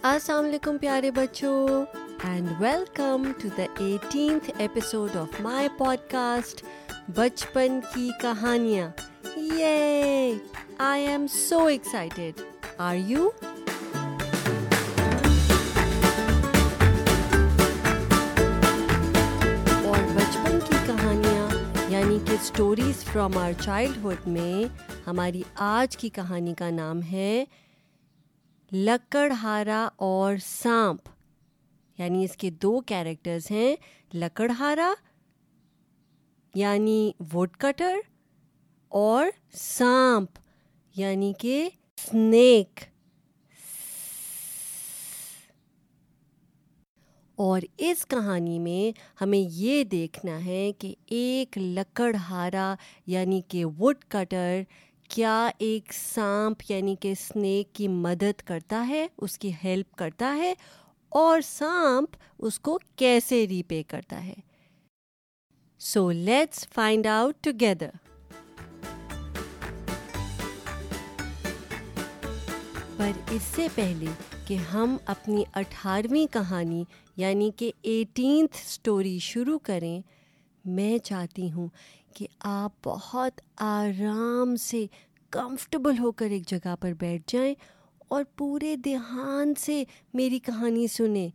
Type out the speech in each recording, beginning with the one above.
السلام علیکم پیارے بچوں and welcome to the eighteenth episode of my podcast بچپن کی کہانیاں یہ I am so excited are you اور بچپن کی کہانیاں یعنی کہ اسٹوریز فرام آر چائلڈہڈ میں ہماری آج کی کہانی کا نام ہے لکڑہارا اور سانپ یعنی اس کے دو کیریکٹرز ہیں، لکڑہارا یعنی ووڈ کٹر اور سانپ یعنی کہ اسنیک اور اس کہانی میں ہمیں یہ دیکھنا ہے کہ ایک لکڑہارا یعنی کہ وڈ کٹر کیا ایک سانپ یعنی کہ اسنیک کی مدد کرتا ہے، اس کی ہیلپ کرتا ہے، اور سانپ اس کو کیسے ری پے کرتا ہے؟ So let's find out together پر اس سے پہلے کہ ہم اپنی اٹھارہویں کہانی یعنی کہ ایٹینتھ اسٹوری شروع کریں، میں چاہتی ہوں کہ آپ بہت آرام سے کمفرٹیبل ہو کر ایک جگہ پر بیٹھ جائیں اور پورے دھیان سے میری کہانی سنیں۔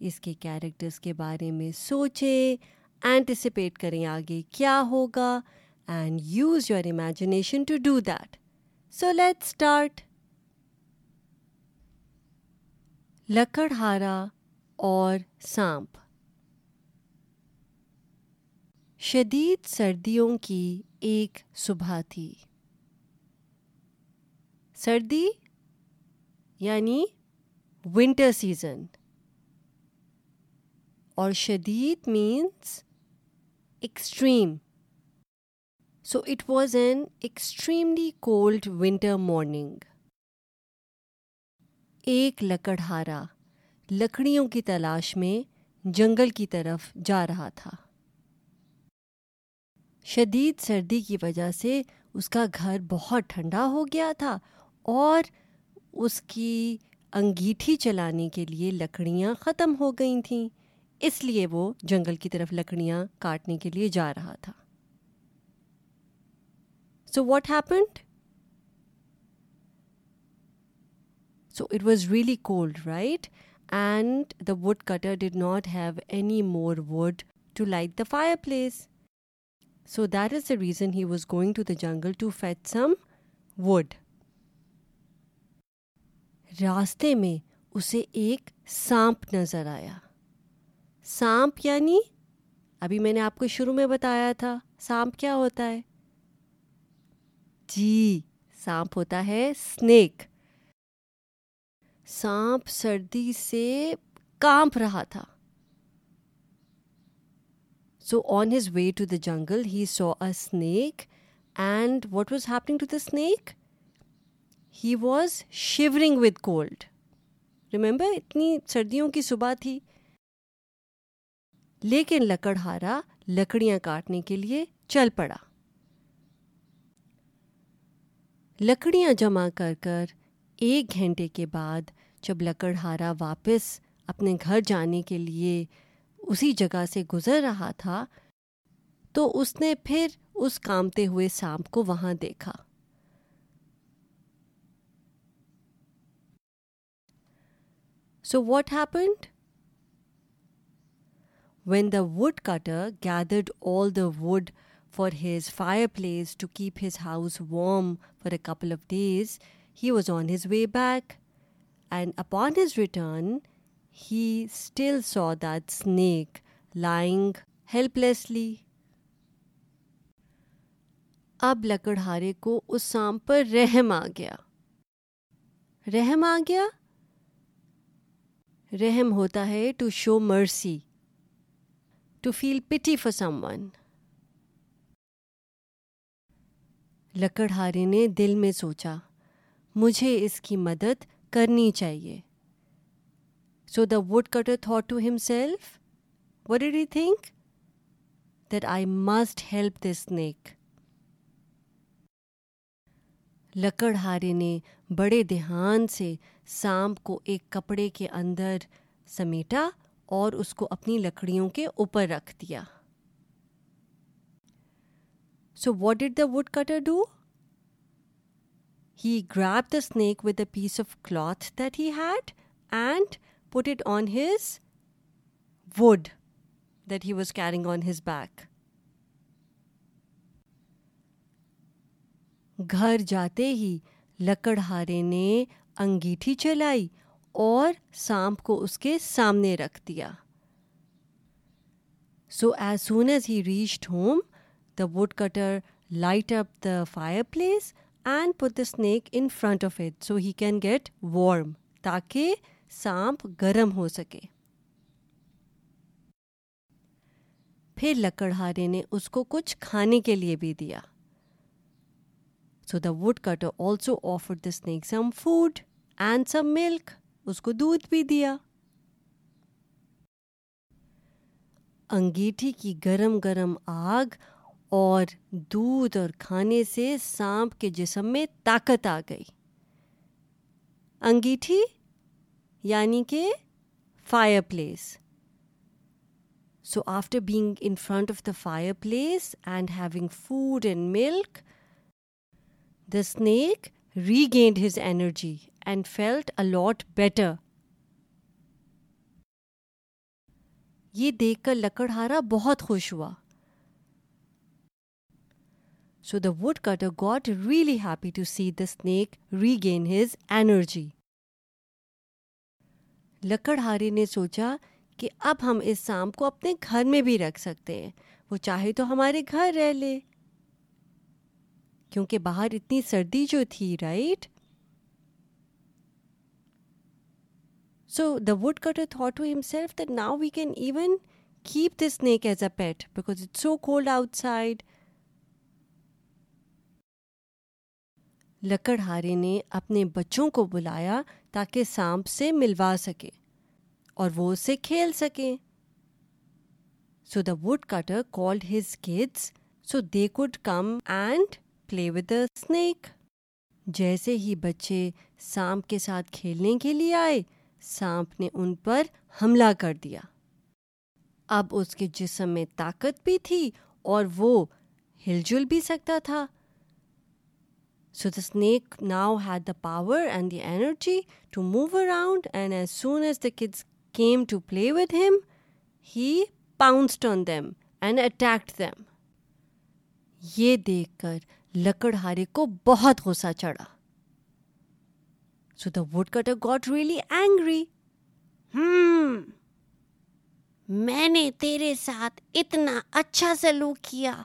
اس کے کیریکٹرس کے بارے میں سوچیں اینٹیسپیٹ کریں آگے کیا ہوگا and use your imagination to do that so let start لکڑہارا اور سانپ۔ شدید سردیوں کی ایک صبح تھی۔ سردی یعنی ونٹر سیزن اور شدید means extreme so it was an extremely cold winter morning ایک لکڑہارا لکڑیوں کی تلاش میں جنگل کی طرف جا رہا تھا۔ شدید سردی کی وجہ سے اس کا گھر بہت ٹھنڈا ہو گیا تھا اور اس کی انگیٹھی چلانے کے لیے لکڑیاں ختم ہو گئی تھیں۔ اس لیے وہ جنگل کی طرف لکڑیاں کاٹنے کے لیے جا رہا تھا۔ So what happened so it was really cold right and the woodcutter did not have any more wood to light the fireplace so that is the reason he was going to the jungle to fetch some wood راستے میں اسے ایک سانپ نظر آیا۔ سانپ یعنی؟ ابھی میں نے آپ کو شروع میں بتایا تھا، سانپ کیا ہوتا ہے؟ جی سانپ ہوتا ہے اسنیک سانپ سردی سے کانپ رہا تھا۔ So on his way to the jungle he saw a snake and what was happening to the snake he was shivering with cold remember اتنی سردیوں کی صبح تھی لیکن لکڑہارا لکڑیاں کاٹنے کے لیے چل پڑا لکڑیاں جمع کر کر ایک گھنٹے کے بعد جب لکڑہارا واپس اپنے گھر جانے کے لیے اسی جگہ سے گزر رہا تھا تو اس نے پھر اس کامتے ہوئے سانپ کو وہاں دیکھا so what happened when the woodcutter gathered all the wood for his fireplace to keep his house warm for a couple of days he was on his way back and upon his return he still saw that snake lying helplessly اب لکڑہارے کو اس سانپ پر رحم آ گیا۔ رحم آ گیا؟ رحم ہوتا ہے to show mercy to feel pity for some one لکڑہارے نے دل میں سوچا، مجھے اس کی مدد کرنی چاہیے۔ So the woodcutter thought to himself what did he think that I must help the snake لکڑہارے نے بڑے دھیان سے سانپ کو ایک کپڑے کے اندر سمیٹا اور اس کو اپنی لکڑیوں کے اوپر رکھ دیا۔ So what did the woodcutter do he grab the snake with a piece of cloth that he had and put it on his wood that he was carrying on his back گھر جاتے ہی لکڑہارے نے انگیٹھی چلائی اور سانپ کو اس کے سامنے رکھ دیا۔ So as soon as he reached home the woodcutter light up the fireplace and put the snake in front of it so he can get warm تاکہ سانپ گرم ہو سکے۔ پھر لکڑہارے نے اس کو کچھ کھانے کے لیے بھی دیا۔ So the woodcutter also offer the snake some food and some milk اس کو دودھ بھی دیا انگیٹھی کی گرم گرم آگ اور دودھ اور کھانے سے سانپ کے جسم میں طاقت آ گئی انگیٹھی یعنی کہ fireplace so after being in front of the fireplace and having food and milk the snake regained his energy and felt a lot better یہ دیکھ کر لکڑہارا بہت خوش ہوا۔ So the woodcutter got really happy to see the snake regain his energy لکڑہارے نے سوچا کہ اب ہم اس سانپ کو اپنے گھر میں بھی رکھ سکتے ہیں۔ وہ چاہے تو ہمارے گھر رہ لے۔ کیونکہ باہر اتنی سردی جو تھی right so the woodcutter thought to himself that now we can even keep this snake as a pet because it's so cold outside لکڑہارے نے اپنے بچوں کو بلایا تاکہ سانپ سے ملوا سکے اور وہ اس سے کھیل سکیں so the woodcutter called his kids so they could come and play with the snake جیسے ہی بچے سانپ کے ساتھ کھیلنے کے لیے آئے، سانپ نے ان پر حملہ کر دیا۔ اب اس کے جسم میں طاقت بھی تھی اور وہ ہل جل بھی سکتا تھا۔ So the snake now had the power and the energy to move around and as soon as the kids came to play with him he pounced on them and attacked them یہ دیکھ کر لکڑہارے کو بہت غصہ چڑھا۔ So the woodcutter got really angry میں نے تیرے ساتھ اتنا اچھا سلوک کیا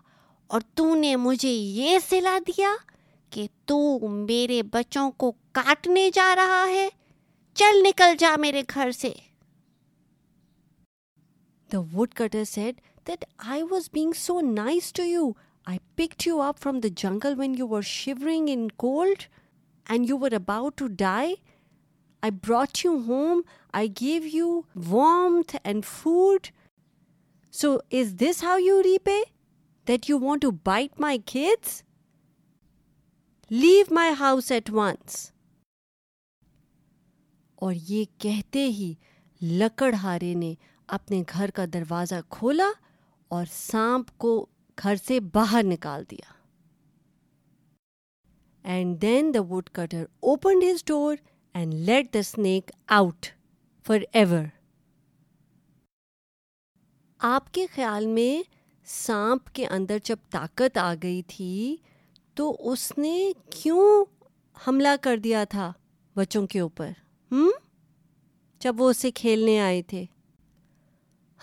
اور تو نے مجھے یہ سلا دیا کہ تو میرے بچوں کو کاٹنے جا رہا ہے۔ چل نکل جا میرے گھر سے۔ The wood cutter said that I was being so nice to you I pick you up from the jungle when you are shivering in cold and you were about to die I brought you home I gave you warm and food so is this how you repay that you want to bite my gate leave my house at once اور یہ کہتے ہی لکڑہارے نے اپنے گھر کا دروازہ کھولا اور سانپ کو گھر سے باہر نکال دیا۔ And then the woodcutter opened his door and let the snake out forever آپ کے خیال میں سانپ کے اندر جب طاقت آ گئی تھی تو اس نے کیوں حملہ کر دیا تھا بچوں کے اوپر؟ ہم؟ جب وہ اسے کھیلنے آئے تھے۔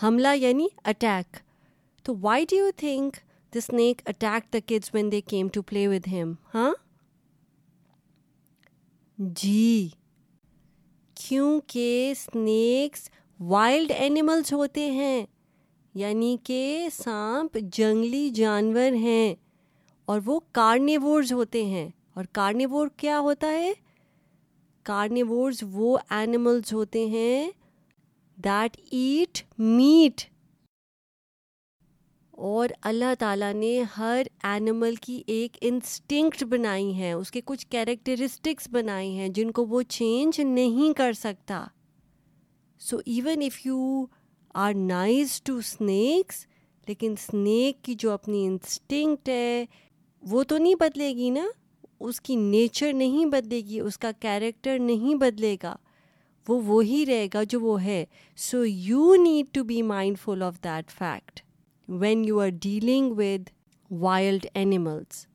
حملہ یعنی اٹیک تو why do you think the snake attack the kids when they came to play with him ہاں جی۔ کیونکہ اسنیکس وائلڈ اینیملس ہوتے ہیں یعنی کہ سانپ جنگلی جانور ہیں، اور وہ کارنیورز ہوتے ہیں۔ اور کارنیور کیا ہوتا ہے؟ کارنیورز وہ اینیملس ہوتے ہیں دیٹ ایٹ میٹ اور اللہ تعالیٰ نے ہر اینیمل کی ایک انسٹنکٹ بنائی ہیں، اس کے کچھ کیریکٹرسٹکس بنائی ہیں جن کو وہ چینج نہیں کر سکتا۔ So even if you are nice to snakes لیکن اسنیک کی جو اپنی انسٹنکٹ ہے، وہ تو نہیں بدلے گی نا؟ اس کی نیچر نہیں بدلے گی، اس کا کیریکٹر نہیں بدلے گا۔ وہ وہی رہے گا جو وہ ہے۔ So you need to be mindful of that fact when you are dealing with wild animals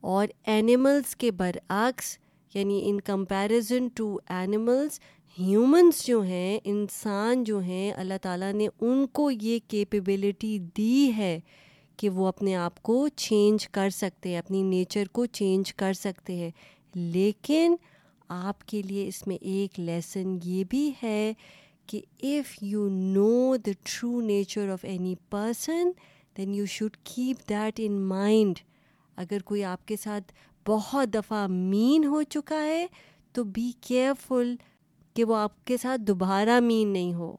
اور اینیملس کے برعکس یعنی in comparison to animals humans جو ہیں، انسان جو ہیں، اللہ تعالیٰ نے ان کو یہ کیپیبلٹی دی ہے کہ وہ اپنے آپ کو چینج کر سکتے ہیں، اپنی نیچر کو چینج کر سکتے ہیں۔ لیکن آپ کے لیے اس میں ایک لیسن یہ بھی ہے کہ if you know the true nature of any person then you should keep that in mind اگر کوئی آپ کے ساتھ بہت دفعہ مین ہو چکا ہے، تو بی کیئرفل کہ وہ آپ کے ساتھ دوبارہ مین نہیں ہو۔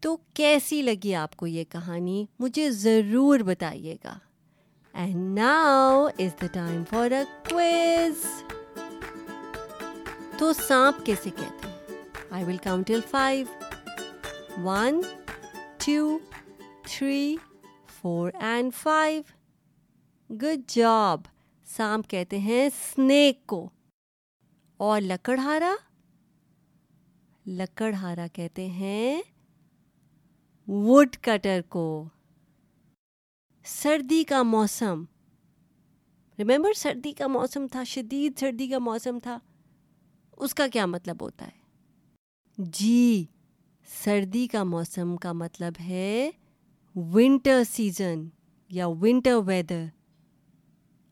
تو کیسی لگی آپ کو یہ کہانی؟ مجھے ضرور بتائیے گا۔ And now is the time for a quiz تو سانپ کیسے کہتے ہیں؟ I will count till five one two three four and five good job سانپ کہتے ہیں اسنیک کو اور لکڑہارا لکڑہارا کہتے ہیں وڈ کٹر کو سردی کا موسم. ریمبر سردی کا موسم تھا؟ شدید سردی کا موسم تھا. اس کا کیا مطلب ہوتا ہے؟ جی سردی کا موسم کا مطلب ہے ونٹر سیزن یا ونٹر ویدر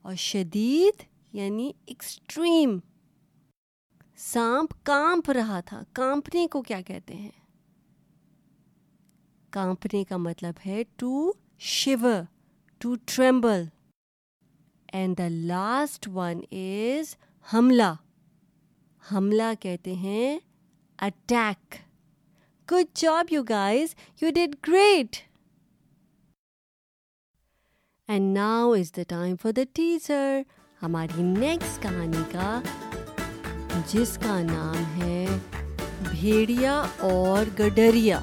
اور شدید یعنی ایکسٹریم سانپ کانپ رہا تھا، کانپنے کو کیا کہتے ہیں؟ کانپنے کا مطلب ہے to shiver to tremble and the last one is حملہ۔ حملہ کہتے ہیں attack good job you guys you did great and now is the time for the teacher ہماری نیکسٹ کہانی کا جس کا نام ہے بھیڑیا اور گڈریا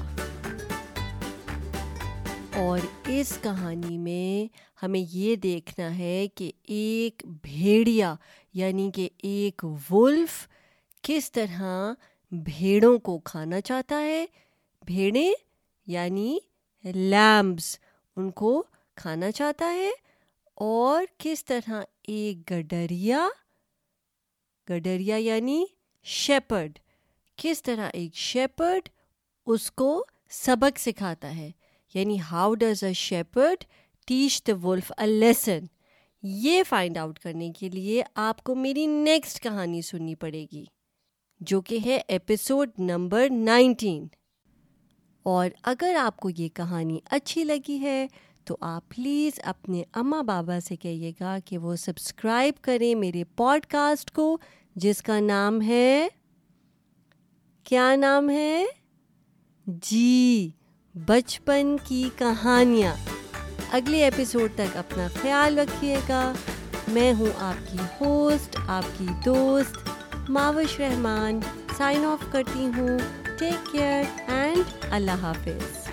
اور اس کہانی میں ہمیں یہ دیکھنا ہے کہ ایک بھیڑیا یعنی کہ ایک ولف کس طرح بھیڑوں کو کھانا چاہتا ہے۔ بھیڑیں یعنی لیمبس ان کو کھانا چاہتا ہے۔ اور کس طرح ایک گڈریا؟ گڈریا یعنی شیپرڈ۔ کس طرح ایک شیپرڈ اس کو سبق سکھاتا ہے۔ یعنی how does a shepherd teach the wolf a lesson? یہ فائنڈ آؤٹ کرنے کے لیے آپ کو میری نیکسٹ کہانی سننی پڑے گی۔ جو کہ ہے ایپیسوڈ نمبر نائنٹین اور اگر آپ کو یہ کہانی اچھی لگی ہے تو آپ پلیز اپنے اماں بابا سے کہیے گا کہ وہ سبسکرائب کریں میرے پوڈ کاسٹ کو، جس کا نام ہے، کیا نام ہے؟ جی بچپن کی کہانیاں۔ اگلے ایپیسوڈ تک اپنا خیال رکھیے گا۔ میں ہوں آپ کی ہوسٹ آپ کی دوست ماوش رحمان سائن آف کرتی ہوں. ٹیک کیئر اینڈ اللہ حافظ.